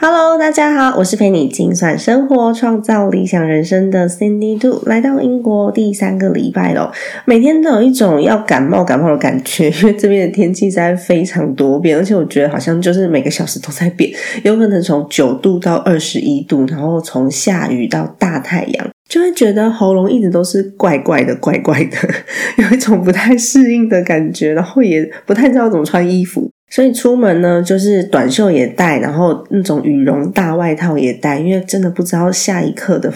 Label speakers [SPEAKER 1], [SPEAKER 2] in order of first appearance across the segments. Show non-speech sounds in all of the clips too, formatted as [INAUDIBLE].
[SPEAKER 1] Hello，大家好，我是陪你精算生活、创造理想人生的 Cindy Do，来到英国第三个礼拜了，每天都有一种要感冒感冒的感觉，[LAUGHS] 因为这边的天气在非常多变，而且我觉得好像就是每个小时都在变，有可能从九度到二十一度，然后从下雨到大太阳，就会觉得喉咙一直都是怪怪的、怪怪的，[LAUGHS] 有一种不太适应的感觉，然后也不太知道怎么穿衣服。所以出门呢，就是短袖也带，然后那种羽绒大外套也带，因为真的不知道下一刻的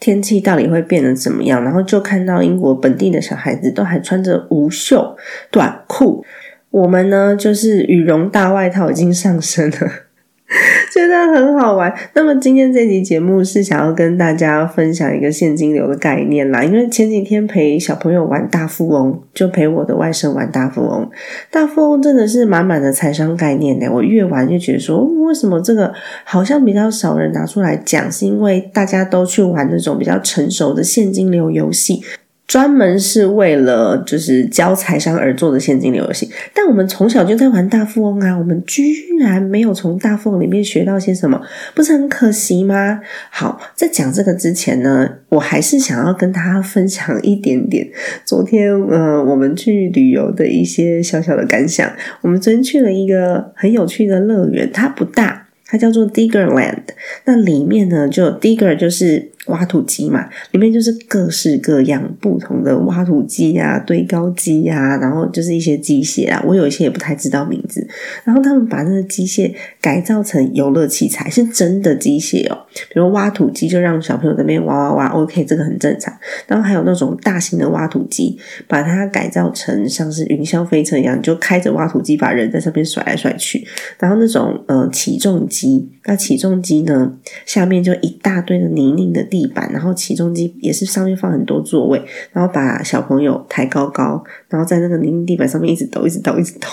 [SPEAKER 1] 天气到底会变得怎么样。然后就看到英国本地的小孩子都还穿着无袖短裤，我们呢就是羽绒大外套已经上身了。[LAUGHS] 觉得很好玩。那么今天这集节目是想要跟大家分享一个现金流的概念啦。因为前几天陪小朋友玩大富翁，就陪我的外甥玩大富翁。大富翁真的是满满的财商概念呢。我越玩就觉得说，为什么这个好像比较少人拿出来讲？是因为大家都去玩那种比较成熟的现金流游戏。专门是为了就是教财商而做的现金流游戏，但我们从小就在玩大富翁啊，我们居然没有从大富翁里面学到些什么，不是很可惜吗？好，在讲这个之前呢，我还是想要跟大家分享一点点昨天呃我们去旅游的一些小小的感想。我们昨天去了一个很有趣的乐园，它不大，它叫做 Digger Land，那里面呢就 Digger 就是。挖土机嘛，里面就是各式各样不同的挖土机啊、堆高机啊，然后就是一些机械啊，我有一些也不太知道名字。然后他们把那个机械改造成游乐器材，是真的机械哦。比如挖土机，就让小朋友在那边挖挖挖，OK，这个很正常。然后还有那种大型的挖土机，把它改造成像是云霄飞车一样，就开着挖土机把人在上面甩来甩去。然后那种呃起重机，那起重机呢，下面就一大堆的泥泞的地。地板，然后起重机也是上面放很多座位，然后把小朋友抬高高，然后在那个泥泞地板上面一直抖，一直抖，一直抖，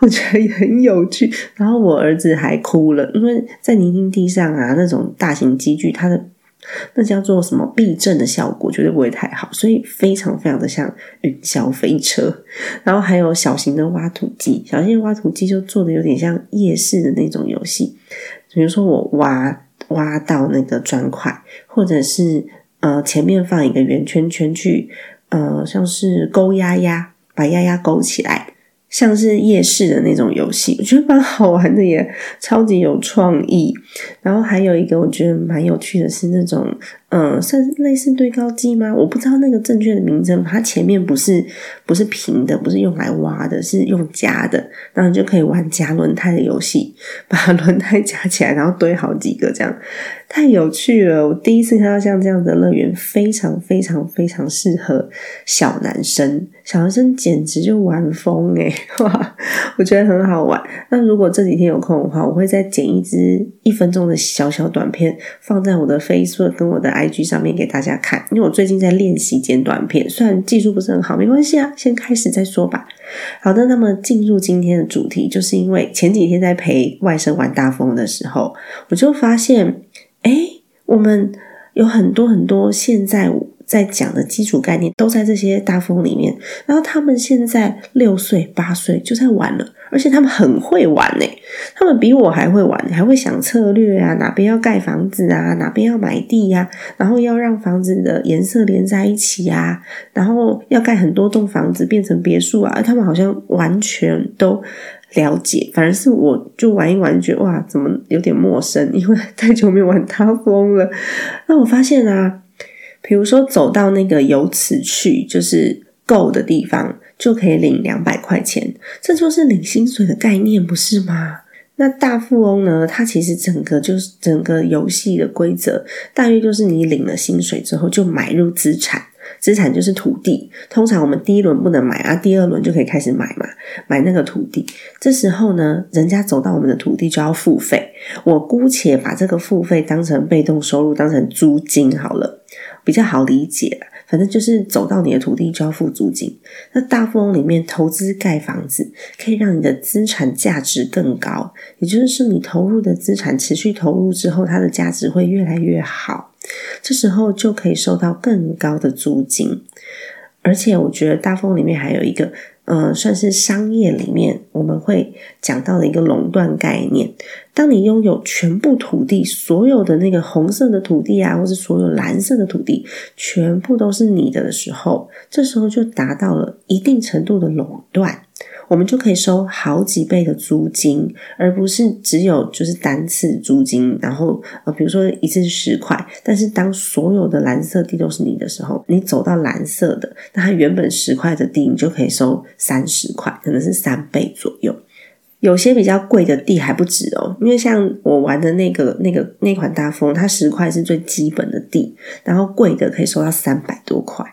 [SPEAKER 1] 我觉得也很有趣。然后我儿子还哭了，因为在泥泞地上啊，那种大型机具，它的那叫做什么避震的效果绝对不会太好，所以非常非常的像云霄飞车。然后还有小型的挖土机，小型的挖土机就做的有点像夜市的那种游戏，比如说我挖。挖到那个砖块，或者是呃前面放一个圆圈圈去，呃像是勾压压，把压压勾起来。像是夜市的那种游戏，我觉得蛮好玩的耶，超级有创意。然后还有一个我觉得蛮有趣的是那种，嗯，算是类似堆高机吗？我不知道那个正确的名称。它前面不是不是平的，不是用来挖的，是用夹的，然后就可以玩夹轮胎的游戏，把轮胎夹起来，然后堆好几个这样。太有趣了！我第一次看到像这样的乐园，非常非常非常适合小男生。小男生简直就玩疯诶 [LAUGHS] 哇！我觉得很好玩。那如果这几天有空的话，我会再剪一支一分钟的小小短片，放在我的 Facebook 跟我的 IG 上面给大家看。因为我最近在练习剪短片，虽然技术不是很好，没关系啊，先开始再说吧。好的，那么进入今天的主题，就是因为前几天在陪外甥玩大风的时候，我就发现。哎，我们有很多很多现在在讲的基础概念，都在这些大风里面。然后他们现在六岁八岁就在玩了，而且他们很会玩呢。他们比我还会玩，还会想策略啊，哪边要盖房子啊，哪边要买地呀，然后要让房子的颜色连在一起啊，然后要盖很多栋房子变成别墅啊。他们好像完全都。了解，反而是我就玩一玩，觉得哇，怎么有点陌生？因为太久没玩他疯了。那我发现啊，比如说走到那个由此去就是够的地方，就可以领两百块钱，这就是领薪水的概念，不是吗？那大富翁呢？它其实整个就是整个游戏的规则，大约就是你领了薪水之后就买入资产。资产就是土地。通常我们第一轮不能买啊，第二轮就可以开始买嘛，买那个土地。这时候呢，人家走到我们的土地就要付费。我姑且把这个付费当成被动收入，当成租金好了，比较好理解。反正就是走到你的土地就要付租金。那大富翁里面投资盖房子，可以让你的资产价值更高，也就是你投入的资产持续投入之后，它的价值会越来越好。这时候就可以收到更高的租金。而且我觉得大富翁里面还有一个。呃，算是商业里面我们会讲到的一个垄断概念。当你拥有全部土地，所有的那个红色的土地啊，或者所有蓝色的土地，全部都是你的的时候，这时候就达到了一定程度的垄断。我们就可以收好几倍的租金，而不是只有就是单次租金。然后呃，比如说一次是十块，但是当所有的蓝色地都是你的时候，你走到蓝色的，那它原本十块的地，你就可以收三十块，可能是三倍左右。有些比较贵的地还不止哦，因为像我玩的那个那个那款大风，它十块是最基本的地，然后贵的可以收到三百多块。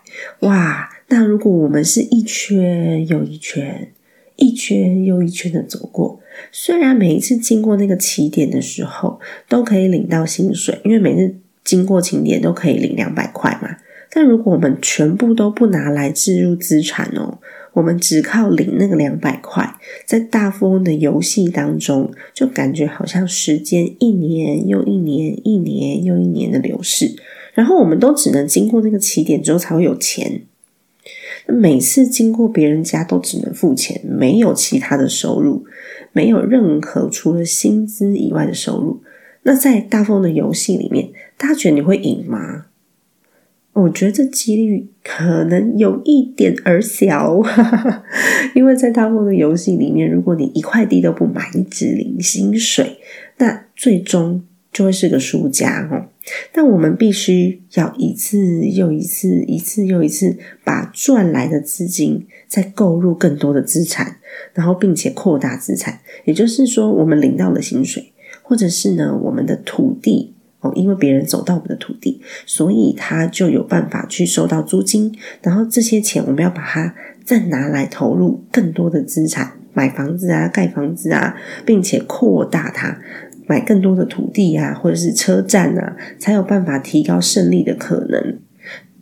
[SPEAKER 1] 哇，那如果我们是一圈又一圈。一圈又一圈的走过，虽然每一次经过那个起点的时候都可以领到薪水，因为每次经过起点都可以领两百块嘛。但如果我们全部都不拿来置入资产哦，我们只靠领那个两百块，在大富翁的游戏当中，就感觉好像时间一年又一年，一年又一年的流逝，然后我们都只能经过那个起点之后才会有钱。每次经过别人家都只能付钱，没有其他的收入，没有任何除了薪资以外的收入。那在大风的游戏里面，大家觉得你会赢吗？我觉得这几率可能有一点儿小，[LAUGHS] 因为在大风的游戏里面，如果你一块地都不买，你只领薪水，那最终。就会是个输家哦。但我们必须要一次又一次、一次又一次把赚来的资金再购入更多的资产，然后并且扩大资产。也就是说，我们领到了薪水，或者是呢，我们的土地哦，因为别人走到我们的土地，所以他就有办法去收到租金。然后这些钱，我们要把它再拿来投入更多的资产，买房子啊，盖房子啊，并且扩大它。买更多的土地啊，或者是车站啊，才有办法提高胜利的可能。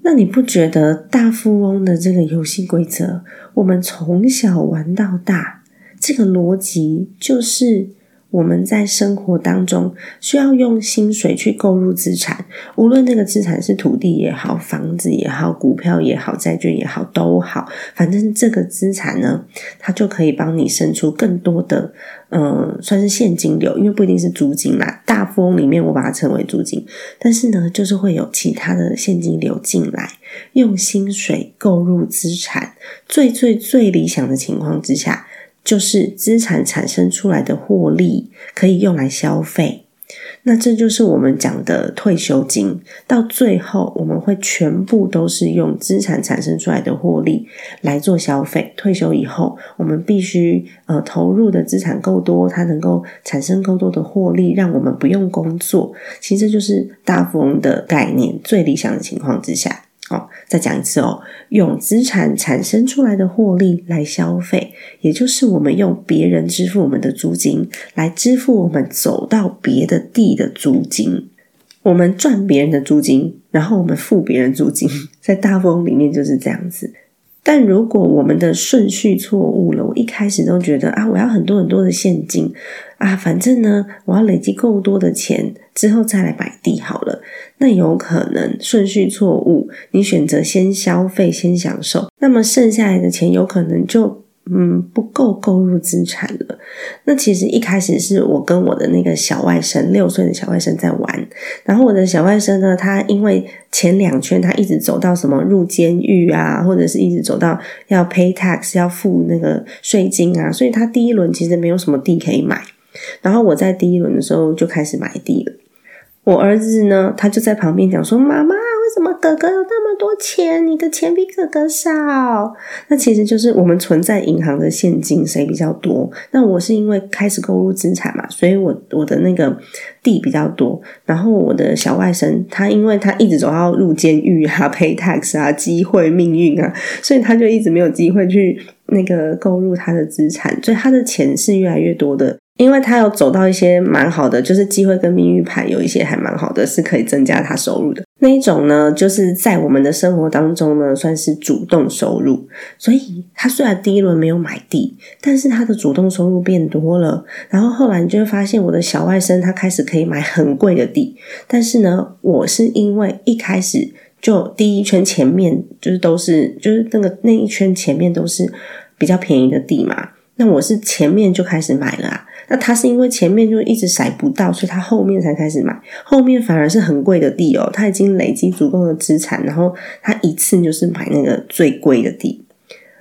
[SPEAKER 1] 那你不觉得大富翁的这个游戏规则，我们从小玩到大，这个逻辑就是？我们在生活当中需要用薪水去购入资产，无论那个资产是土地也好、房子也好、股票也好、债券也好都好，反正这个资产呢，它就可以帮你生出更多的，嗯，算是现金流，因为不一定是租金啦。大富翁里面我把它称为租金，但是呢，就是会有其他的现金流进来，用薪水购入资产，最最最理想的情况之下。就是资产产生出来的获利可以用来消费，那这就是我们讲的退休金。到最后，我们会全部都是用资产产生出来的获利来做消费。退休以后，我们必须呃投入的资产够多，它能够产生够多的获利，让我们不用工作。其实就是大富翁的概念，最理想的情况之下。哦，再讲一次哦，用资产产生出来的获利来消费，也就是我们用别人支付我们的租金来支付我们走到别的地的租金。我们赚别人的租金，然后我们付别人租金，在大风里面就是这样子。但如果我们的顺序错误了，我一开始都觉得啊，我要很多很多的现金啊，反正呢，我要累积够多的钱之后再来买地好了。那有可能顺序错误，你选择先消费先享受，那么剩下来的钱有可能就。嗯，不够购入资产了。那其实一开始是我跟我的那个小外甥，六岁的小外甥在玩。然后我的小外甥呢，他因为前两圈他一直走到什么入监狱啊，或者是一直走到要 pay tax 要付那个税金啊，所以他第一轮其实没有什么地可以买。然后我在第一轮的时候就开始买地了。我儿子呢，他就在旁边讲说：“妈妈。”
[SPEAKER 2] 为什么哥哥有那么多钱，你的钱比哥哥少？那其实就是我们存在银行的现金谁比较多？那我是因为开始购入资产嘛，所以我我的那个地比较多。然后我的小外甥他因为他一直走到入监狱啊、pay tax 啊、机会命运啊，所以他就一直没有机会去那个购入他的资产，所以他的钱是越来越多的。因为他有走到一些蛮好的，就是机会跟命运牌有一些还蛮好的，是可以增加他收入的那一种呢。就是在我们的生活当中呢，算是主动收入。所以他虽然第一轮没有买地，但是他的主动收入变多了。然后后来你就会发现，我的小外甥他开始可以买很贵的地，但是呢，我是因为一开始就第一圈前面就是都是就是那个那一圈前面都是比较便宜的地嘛，那我是前面就开始买了啊。那他是因为前面就一直甩不到，所以他后面才开始买，后面反而是很贵的地哦。他已经累积足够的资产，然后他一次就是买那个最贵的地。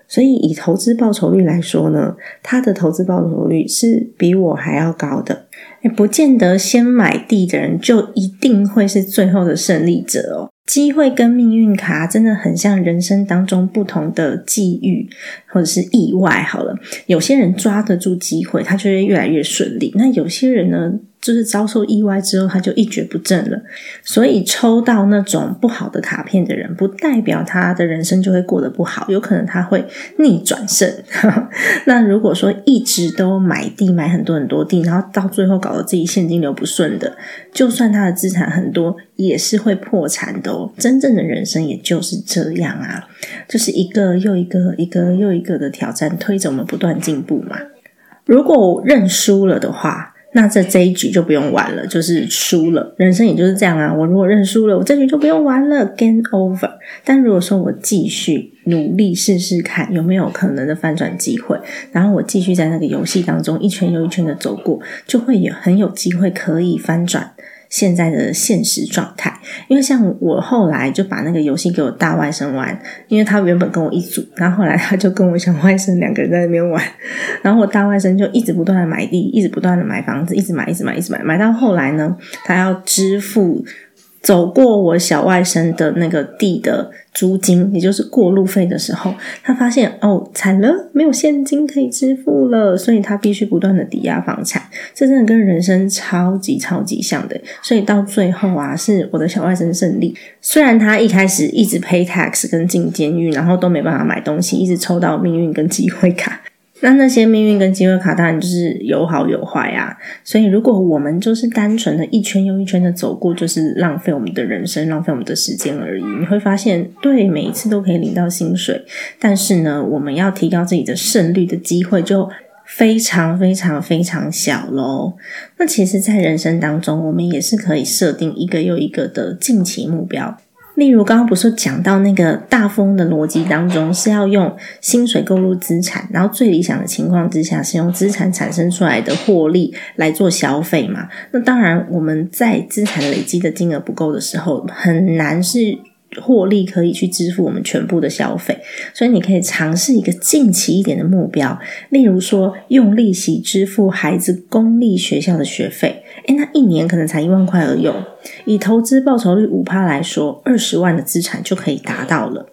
[SPEAKER 2] 所以以投资报酬率来说呢，他的投资报酬率是比我还要高的。哎，不见得先买地的人就一定会是最后的胜利者哦。机会跟命运卡真的很像人生当中不同的际遇或者是意外。好了，有些人抓得住机会，他就会越来越顺利。那有些人呢？就是遭受意外之后，他就一蹶不振了。所以抽到那种不好的卡片的人，不代表他的人生就会过得不好，有可能他会逆转胜。[LAUGHS] 那如果说一直都买地买很多很多地，然后到最后搞得自己现金流不顺的，就算他的资产很多，也是会破产的哦。真正的人生也就是这样啊，就是一个又一个、一个又一个的挑战，推着我们不断进步嘛。如果认输了的话，那这这一局就不用玩了，就是输了。人生也就是这样啊。我如果认输了，我这局就不用玩了，game over。但如果说我继续努力试试看有没有可能的翻转机会，然后我继续在那个游戏当中一圈又一圈的走过，就会有很有机会可以翻转。现在的现实状态，因为像我后来就把那个游戏给我大外甥玩，因为他原本跟我一组，然后后来他就跟我小外甥两个人在那边玩，然后我大外甥就一直不断的买地，一直不断的买房子，一直买，一直买，一直买，买到后来呢，他要支付。走过我小外甥的那个地的租金，也就是过路费的时候，他发现哦，惨了，没有现金可以支付了，所以他必须不断的抵押房产。这真的跟人生超级超级像的，所以到最后啊，是我的小外甥胜利。虽然他一开始一直 pay tax 跟进监狱，然后都没办法买东西，一直抽到命运跟机会卡。那那些命运跟机会卡当然就是有好有坏啊，所以如果我们就是单纯的一圈又一圈的走过，就是浪费我们的人生，浪费我们的时间而已。你会发现，对每一次都可以领到薪水，但是呢，我们要提高自己的胜率的机会就非常非常非常小喽。那其实，在人生当中，我们也是可以设定一个又一个的近期目标。例如，刚刚不是讲到那个大风的逻辑当中，是要用薪水购入资产，然后最理想的情况之下，是用资产产生出来的获利来做消费嘛？那当然，我们在资产累积的金额不够的时候，很难是。获利可以去支付我们全部的消费，所以你可以尝试一个近期一点的目标，例如说用利息支付孩子公立学校的学费，诶那一年可能才一万块而已。以投资报酬率五趴来说，二十万的资产就可以达到了。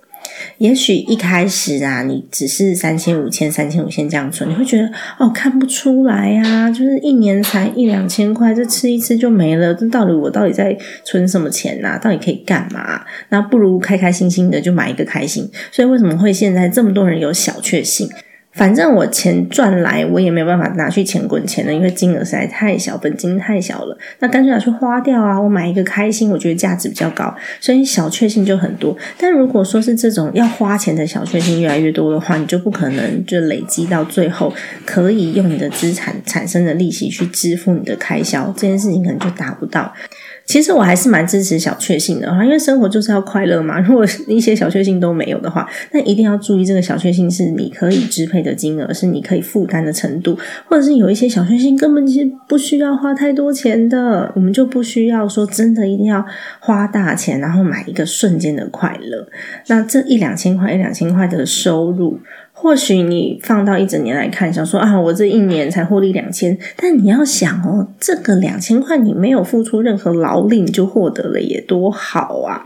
[SPEAKER 2] 也许一开始啊，你只是三千、五千、三千、五千这样存，你会觉得哦，看不出来呀，就是一年才一两千块，这吃一次就没了。这到底我到底在存什么钱呐？到底可以干嘛？那不如开开心心的就买一个开心。所以为什么会现在这么多人有小确幸？反正我钱赚来，我也没有办法拿去钱滚钱的，因为金额实在太小，本金太小了。那干脆拿去花掉啊！我买一个开心，我觉得价值比较高，所以小确幸就很多。但如果说是这种要花钱的小确幸越来越多的话，你就不可能就累积到最后，可以用你的资产产生的利息去支付你的开销，这件事情可能就达不到。其实我还是蛮支持小确幸的哈，因为生活就是要快乐嘛。[LAUGHS] 如果一些小确幸都没有的话，那一定要注意这个小确幸是你可以支配的金额，是你可以负担的程度，或者是有一些小确幸根本其实不需要花太多钱的，我们就不需要说真的一定要花大钱，然后买一个瞬间的快乐。那这一两千块、一两千块的收入。或许你放到一整年来看，想说啊，我这一年才获利两千，但你要想哦，这个两千块你没有付出任何劳力，你就获得了，也多好啊！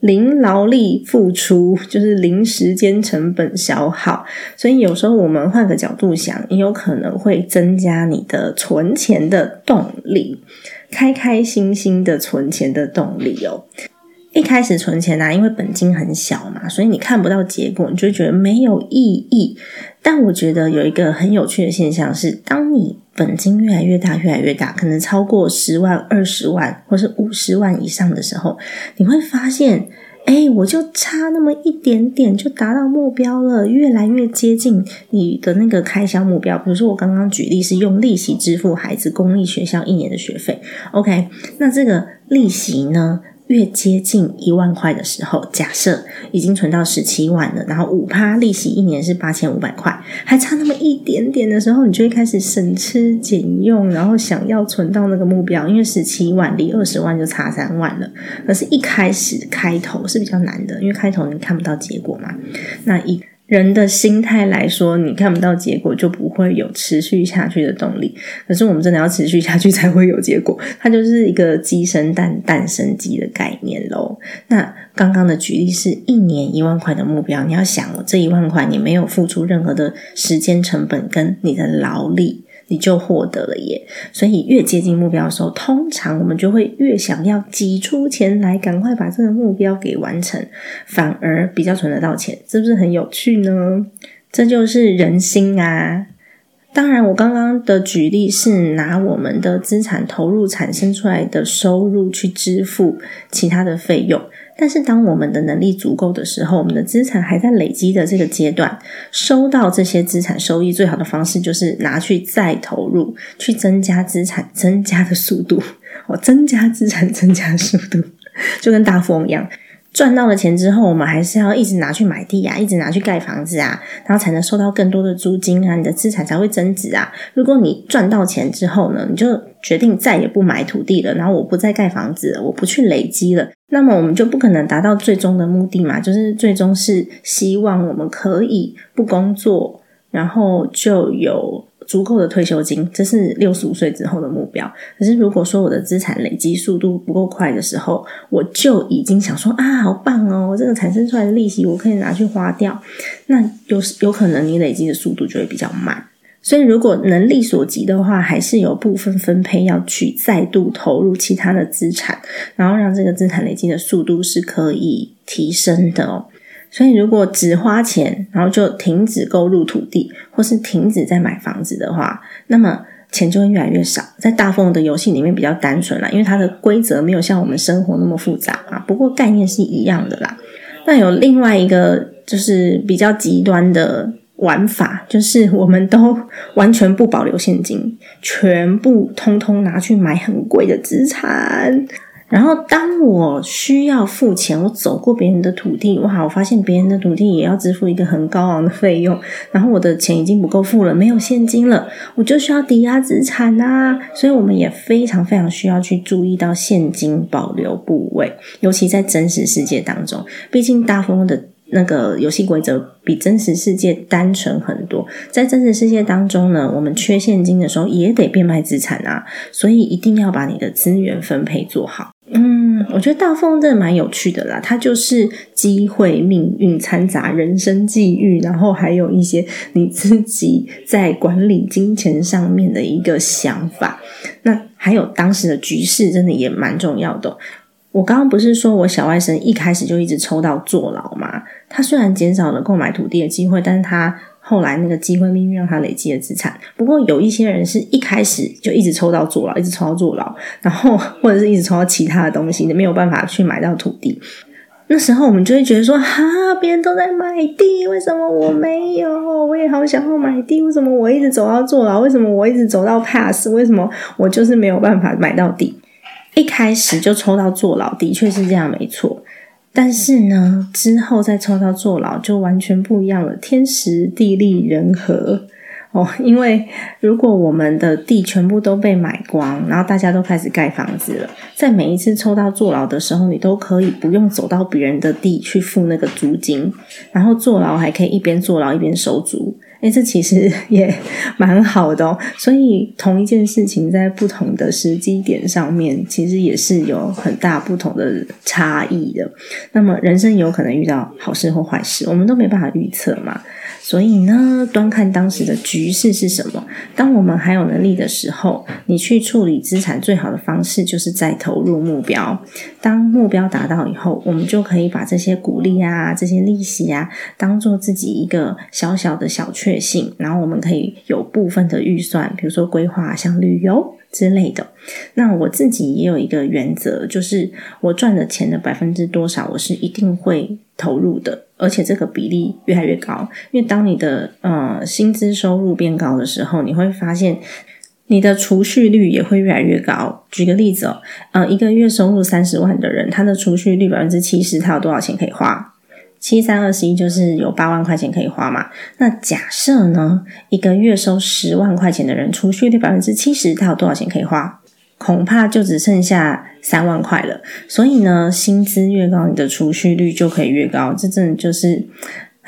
[SPEAKER 2] 零劳力付出，就是零时间成本消耗。所以有时候我们换个角度想，也有可能会增加你的存钱的动力，开开心心的存钱的动力哦。一开始存钱啊，因为本金很小嘛，所以你看不到结果，你就觉得没有意义。但我觉得有一个很有趣的现象是，当你本金越来越大、越来越大，可能超过十万、二十万，或是五十万以上的时候，你会发现，哎，我就差那么一点点就达到目标了，越来越接近你的那个开销目标。比如说，我刚刚举例是用利息支付孩子公立学校一年的学费，OK，那这个利息呢？越接近一万块的时候，假设已经存到十七万了，然后五趴利息一年是八千五百块，还差那么一点点的时候，你就会开始省吃俭用，然后想要存到那个目标，因为十七万离二十万就差三万了。可是，一开始开头是比较难的，因为开头你看不到结果嘛。那一人的心态来说，你看不到结果，就不会有持续下去的动力。可是我们真的要持续下去，才会有结果。它就是一个鸡生蛋，蛋生鸡的概念喽。那刚刚的举例是一年一万块的目标，你要想，我这一万块你没有付出任何的时间成本跟你的劳力。你就获得了耶！所以越接近目标的时候，通常我们就会越想要挤出钱来，赶快把这个目标给完成，反而比较存得到钱，是不是很有趣呢？这就是人心啊！当然，我刚刚的举例是拿我们的资产投入产生出来的收入去支付其他的费用。但是，当我们的能力足够的时候，我们的资产还在累积的这个阶段，收到这些资产收益最好的方式就是拿去再投入，去增加资产增加的速度。哦，增加资产增加速度，就跟大富翁一样。赚到了钱之后，我们还是要一直拿去买地啊，一直拿去盖房子啊，然后才能收到更多的租金啊，你的资产才会增值啊。如果你赚到钱之后呢，你就决定再也不买土地了，然后我不再盖房子，我不去累积了，那么我们就不可能达到最终的目的嘛，就是最终是希望我们可以不工作，然后就有。足够的退休金，这是六十五岁之后的目标。可是，如果说我的资产累积速度不够快的时候，我就已经想说啊，好棒哦，这个产生出来的利息我可以拿去花掉。那有有可能你累积的速度就会比较慢。所以，如果能力所及的话，还是有部分分配要去再度投入其他的资产，然后让这个资产累积的速度是可以提升的哦。所以，如果只花钱，然后就停止购入土地，或是停止在买房子的话，那么钱就会越来越少。在大富翁的游戏里面比较单纯啦，因为它的规则没有像我们生活那么复杂啊。不过概念是一样的啦。那有另外一个就是比较极端的玩法，就是我们都完全不保留现金，全部通通拿去买很贵的资产。然后，当我需要付钱，我走过别人的土地，哇！我发现别人的土地也要支付一个很高昂的费用，然后我的钱已经不够付了，没有现金了，我就需要抵押资产啊！所以，我们也非常非常需要去注意到现金保留部位，尤其在真实世界当中，毕竟大风的。那个游戏规则比真实世界单纯很多，在真实世界当中呢，我们缺现金的时候也得变卖资产啊，所以一定要把你的资源分配做好。嗯，我觉得大风真的蛮有趣的啦，它就是机会、命运掺杂人生际遇，然后还有一些你自己在管理金钱上面的一个想法。那还有当时的局势，真的也蛮重要的。我刚刚不是说我小外甥一开始就一直抽到坐牢吗？他虽然减少了购买土地的机会，但是他后来那个机会命运让他累积了资产。不过有一些人是一开始就一直抽到坐牢，一直抽到坐牢，然后或者是一直抽到其他的东西，没有办法去买到土地。那时候我们就会觉得说：哈，别人都在买地，为什么我没有？我也好想要买地，为什么我一直走到坐牢？为什么我一直走到 pass？为什么我就是没有办法买到地？一开始就抽到坐牢，的确是这样，没错。但是呢，之后再抽到坐牢就完全不一样了，天时地利人和哦。因为如果我们的地全部都被买光，然后大家都开始盖房子了，在每一次抽到坐牢的时候，你都可以不用走到别人的地去付那个租金，然后坐牢还可以一边坐牢一边收租。诶，这其实 [LAUGHS] 也蛮好的哦。所以同一件事情在不同的时机点上面，其实也是有很大不同的差异的。那么人生有可能遇到好事或坏事，我们都没办法预测嘛。所以呢，端看当时的局势是什么。当我们还有能力的时候，你去处理资产最好的方式就是再投入目标。当目标达到以后，我们就可以把这些鼓励啊、这些利息啊，当做自己一个小小的小确幸。然后我们可以有部分的预算，比如说规划像旅游之类的。那我自己也有一个原则，就是我赚的钱的百分之多少，我是一定会投入的。而且这个比例越来越高，因为当你的呃薪资收入变高的时候，你会发现你的储蓄率也会越来越高。举个例子哦，呃，一个月收入三十万的人，他的储蓄率百分之七十，他有多少钱可以花？七三二十一就是有八万块钱可以花嘛。那假设呢，一个月收十万块钱的人，储蓄率百分之七十，他有多少钱可以花？恐怕就只剩下三万块了。所以呢，薪资越高，你的储蓄率就可以越高。这真的就是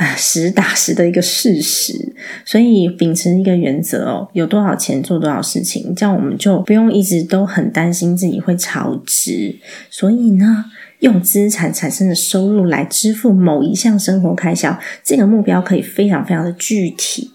[SPEAKER 2] 啊实打实的一个事实。所以秉持一个原则哦，有多少钱做多少事情，这样我们就不用一直都很担心自己会超支。所以呢，用资产产生的收入来支付某一项生活开销，这个目标可以非常非常的具体。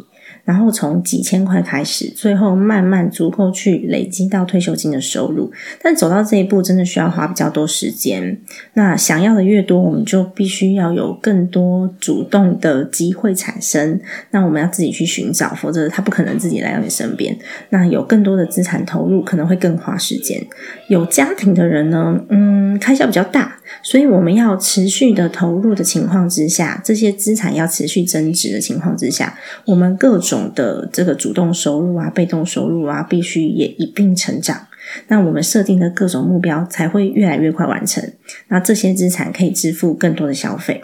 [SPEAKER 2] 然后从几千块开始，最后慢慢足够去累积到退休金的收入。但走到这一步，真的需要花比较多时间。那想要的越多，我们就必须要有更多主动的机会产生。那我们要自己去寻找，否则他不可能自己来到你身边。那有更多的资产投入，可能会更花时间。有家庭的人呢，嗯，开销比较大，所以我们要持续的投入的情况之下，这些资产要持续增值的情况之下，我们各种。的这个主动收入啊，被动收入啊，必须也一并成长。那我们设定的各种目标才会越来越快完成。那这些资产可以支付更多的消费。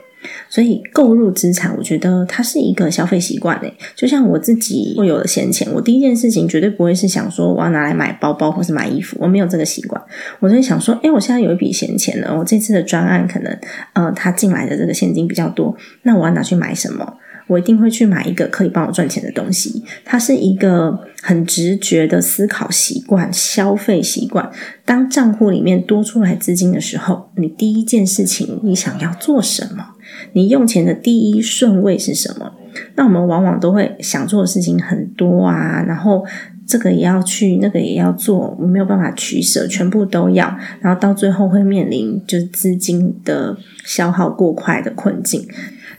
[SPEAKER 2] 所以购入资产，我觉得它是一个消费习惯诶。就像我自己，我有了闲钱，我第一件事情绝对不会是想说我要拿来买包包或是买衣服，我没有这个习惯。我就会想说，诶，我现在有一笔闲钱了，我这次的专案可能呃，它进来的这个现金比较多，那我要拿去买什么？我一定会去买一个可以帮我赚钱的东西。它是一个很直觉的思考习惯、消费习惯。当账户里面多出来资金的时候，你第一件事情你想要做什么？你用钱的第一顺位是什么？那我们往往都会想做的事情很多啊，然后这个也要去，那个也要做，我没有办法取舍，全部都要，然后到最后会面临就是资金的消耗过快的困境。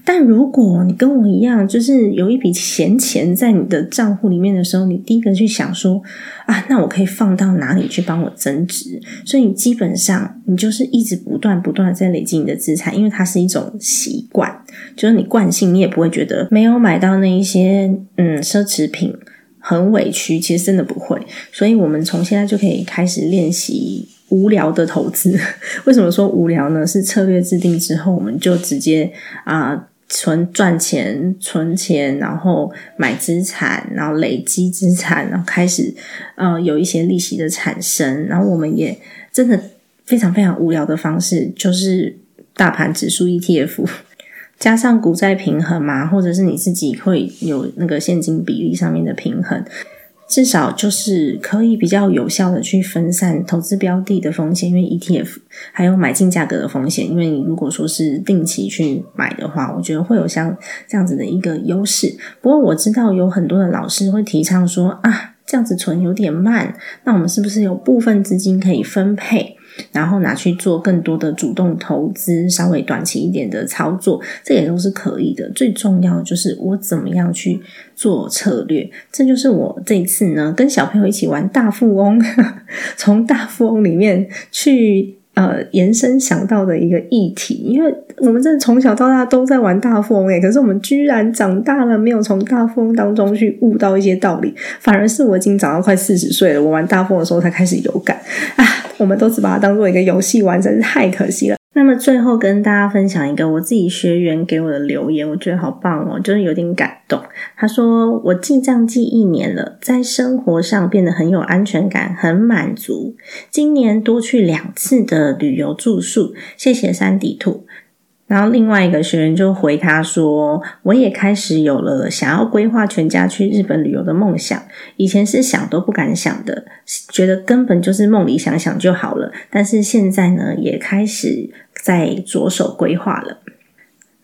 [SPEAKER 2] 但如果你跟我一样，就是有一笔闲钱在你的账户里面的时候，你第一个去想说啊，那我可以放到哪里去帮我增值？所以你基本上你就是一直不断不断在累积你的资产，因为它是一种习惯，就是你惯性，你也不会觉得没有买到那一些嗯奢侈品很委屈，其实真的不会。所以我们从现在就可以开始练习无聊的投资。为什么说无聊呢？是策略制定之后，我们就直接啊。存赚钱、存钱，然后买资产，然后累积资产，然后开始呃有一些利息的产生。然后我们也真的非常非常无聊的方式，就是大盘指数 ETF [LAUGHS] 加上股债平衡嘛，或者是你自己会有那个现金比例上面的平衡。至少就是可以比较有效的去分散投资标的的风险，因为 ETF 还有买进价格的风险。因为你如果说是定期去买的话，我觉得会有像这样子的一个优势。不过我知道有很多的老师会提倡说啊，这样子存有点慢，那我们是不是有部分资金可以分配？然后拿去做更多的主动投资，稍微短期一点的操作，这也都是可以的。最重要就是我怎么样去做策略，这就是我这一次呢跟小朋友一起玩大富翁，[LAUGHS] 从大富翁里面去。呃，延伸想到的一个议题，因为我们真的从小到大都在玩大富翁诶，可是我们居然长大了没有从大富翁当中去悟到一些道理，反而是我已经长到快四十岁了，我玩大富翁的时候才开始有感啊！[LAUGHS] 我们都只把它当做一个游戏玩，真是太可惜了。那么最后跟大家分享一个我自己学员给我的留言，我觉得好棒哦，就是有点感动。他说：“我记账记一年了，在生活上变得很有安全感，很满足。今年多去两次的旅游住宿，谢谢山底兔。”然后另外一个学员就回他说：“我也开始有了想要规划全家去日本旅游的梦想，以前是想都不敢想的，觉得根本就是梦里想想就好了。但是现在呢，也开始在着手规划了。”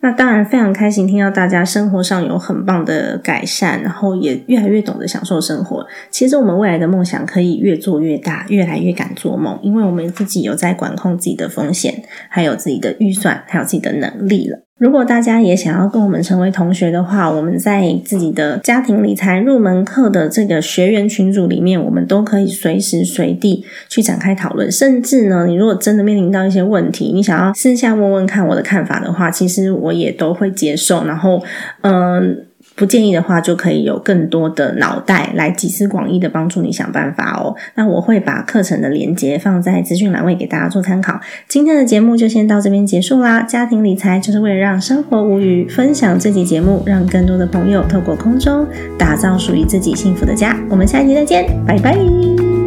[SPEAKER 2] 那当然非常开心听到大家生活上有很棒的改善，然后也越来越懂得享受生活。其实我们未来的梦想可以越做越大，越来越敢做梦，因为我们自己有在管控自己的风险，还有自己的预算，还有自己的能力了。如果大家也想要跟我们成为同学的话，我们在自己的家庭理财入门课的这个学员群组里面，我们都可以随时随地去展开讨论。甚至呢，你如果真的面临到一些问题，你想要私下问问看我的看法的话，其实我也都会接受。然后，嗯。不建议的话，就可以有更多的脑袋来集思广益的帮助你想办法哦。那我会把课程的连接放在资讯栏位给大家做参考。今天的节目就先到这边结束啦。家庭理财就是为了让生活无虞，分享这集节目，让更多的朋友透过空中打造属于自己幸福的家。我们下一集再见，拜拜。